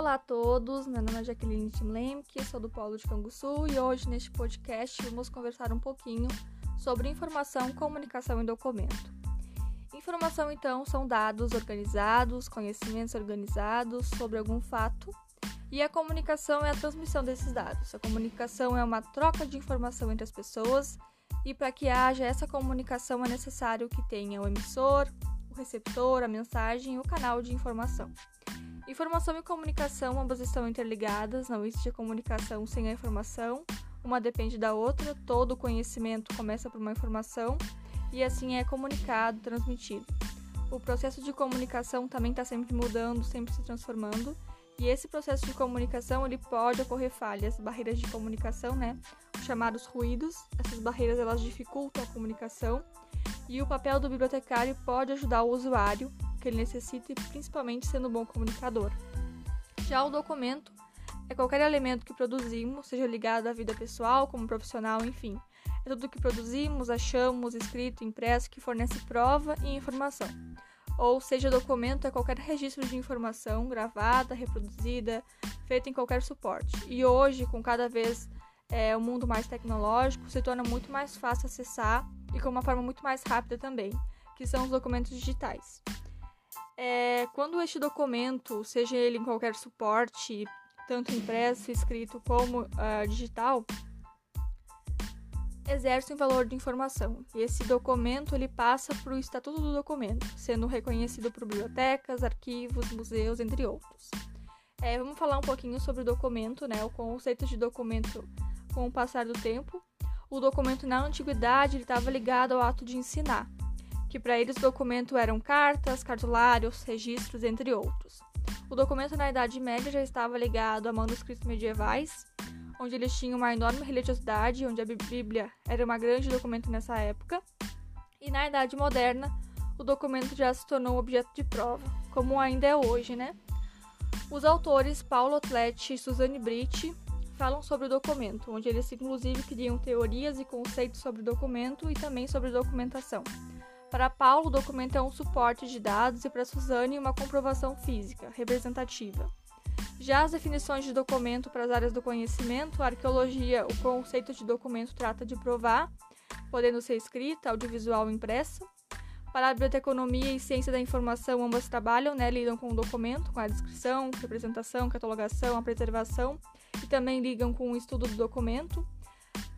Olá a todos, meu nome é Jaqueline Timlemke, sou do Polo de Canguçu e hoje neste podcast vamos conversar um pouquinho sobre informação, comunicação e documento. Informação, então, são dados organizados, conhecimentos organizados sobre algum fato e a comunicação é a transmissão desses dados. A comunicação é uma troca de informação entre as pessoas e para que haja essa comunicação é necessário que tenha o emissor, o receptor, a mensagem e o canal de informação. Informação e comunicação ambas estão interligadas, não existe comunicação sem a informação, uma depende da outra, todo conhecimento começa por uma informação e assim é comunicado, transmitido. O processo de comunicação também está sempre mudando, sempre se transformando, e esse processo de comunicação ele pode ocorrer falhas, barreiras de comunicação, né? Os chamados ruídos. Essas barreiras elas dificultam a comunicação e o papel do bibliotecário pode ajudar o usuário que ele necessita, principalmente sendo um bom comunicador. Já o documento é qualquer elemento que produzimos, seja ligado à vida pessoal, como profissional, enfim. É tudo que produzimos, achamos, escrito, impresso, que fornece prova e informação. Ou seja, documento é qualquer registro de informação gravada, reproduzida, feita em qualquer suporte. E hoje, com cada vez é, o mundo mais tecnológico, se torna muito mais fácil acessar e com uma forma muito mais rápida também, que são os documentos digitais. É, quando este documento, seja ele em qualquer suporte, tanto impresso, escrito como uh, digital, exerce um valor de informação. E esse documento ele passa para o estatuto do documento, sendo reconhecido por bibliotecas, arquivos, museus, entre outros. É, vamos falar um pouquinho sobre o documento, né? O conceito de documento com o passar do tempo. O documento na antiguidade estava ligado ao ato de ensinar que para eles o documento eram cartas, cartulários, registros, entre outros. O documento na Idade Média já estava ligado a manuscritos medievais, onde eles tinham uma enorme religiosidade, onde a Bíblia era um grande documento nessa época. E na Idade Moderna, o documento já se tornou objeto de prova, como ainda é hoje, né? Os autores Paulo Otlet e Suzanne Britt falam sobre o documento, onde eles inclusive criam teorias e conceitos sobre o documento e também sobre documentação. Para Paulo, o documento é um suporte de dados e para Suzane, uma comprovação física, representativa. Já as definições de documento para as áreas do conhecimento, arqueologia, o conceito de documento trata de provar, podendo ser escrita, audiovisual ou impressa. Para a biblioteconomia e ciência da informação, ambas trabalham, né, lidam com o documento, com a descrição, representação, catalogação, a preservação e também ligam com o estudo do documento.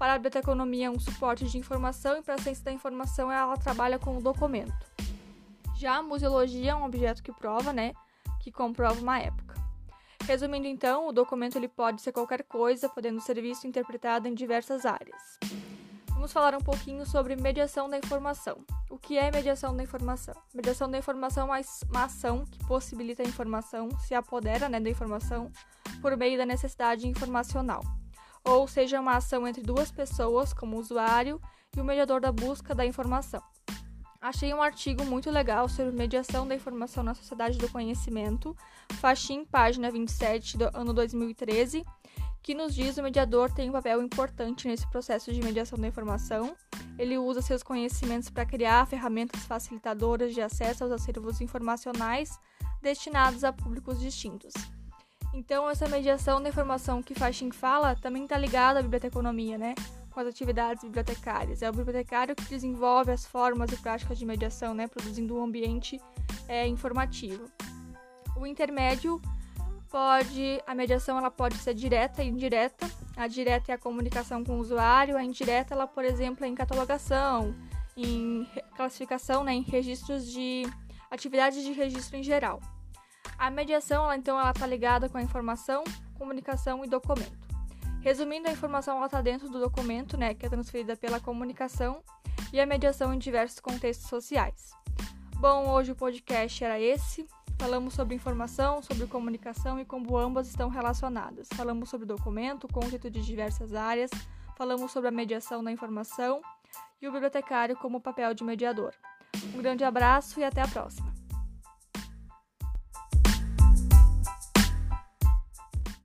Para a biblioteconomia é um suporte de informação e para a ciência da informação ela trabalha com o documento. Já a museologia é um objeto que prova, né, que comprova uma época. Resumindo então, o documento ele pode ser qualquer coisa, podendo ser visto e interpretado em diversas áreas. Vamos falar um pouquinho sobre mediação da informação. O que é mediação da informação? Mediação da informação é uma ação que possibilita a informação, se apodera né, da informação por meio da necessidade informacional ou seja uma ação entre duas pessoas, como o usuário e o mediador da busca da informação. Achei um artigo muito legal sobre mediação da informação na sociedade do conhecimento, Faxin, página 27 do ano 2013, que nos diz que o mediador tem um papel importante nesse processo de mediação da informação. Ele usa seus conhecimentos para criar ferramentas facilitadoras de acesso aos acervos informacionais destinados a públicos distintos. Então, essa mediação da informação que Faxin fala também está ligada à biblioteconomia, né? Com as atividades bibliotecárias. É o bibliotecário que desenvolve as formas e práticas de mediação, né? Produzindo um ambiente é, informativo. O intermédio pode, a mediação ela pode ser direta e indireta. A direta é a comunicação com o usuário, a indireta, ela, por exemplo, é em catalogação, em classificação, né? Em registros de atividades de registro em geral. A mediação, ela, então, ela está ligada com a informação, comunicação e documento. Resumindo, a informação ela está dentro do documento, né, que é transferida pela comunicação, e a mediação em diversos contextos sociais. Bom, hoje o podcast era esse. Falamos sobre informação, sobre comunicação e como ambas estão relacionadas. Falamos sobre documento, conceito de diversas áreas. Falamos sobre a mediação da informação e o bibliotecário como papel de mediador. Um grande abraço e até a próxima!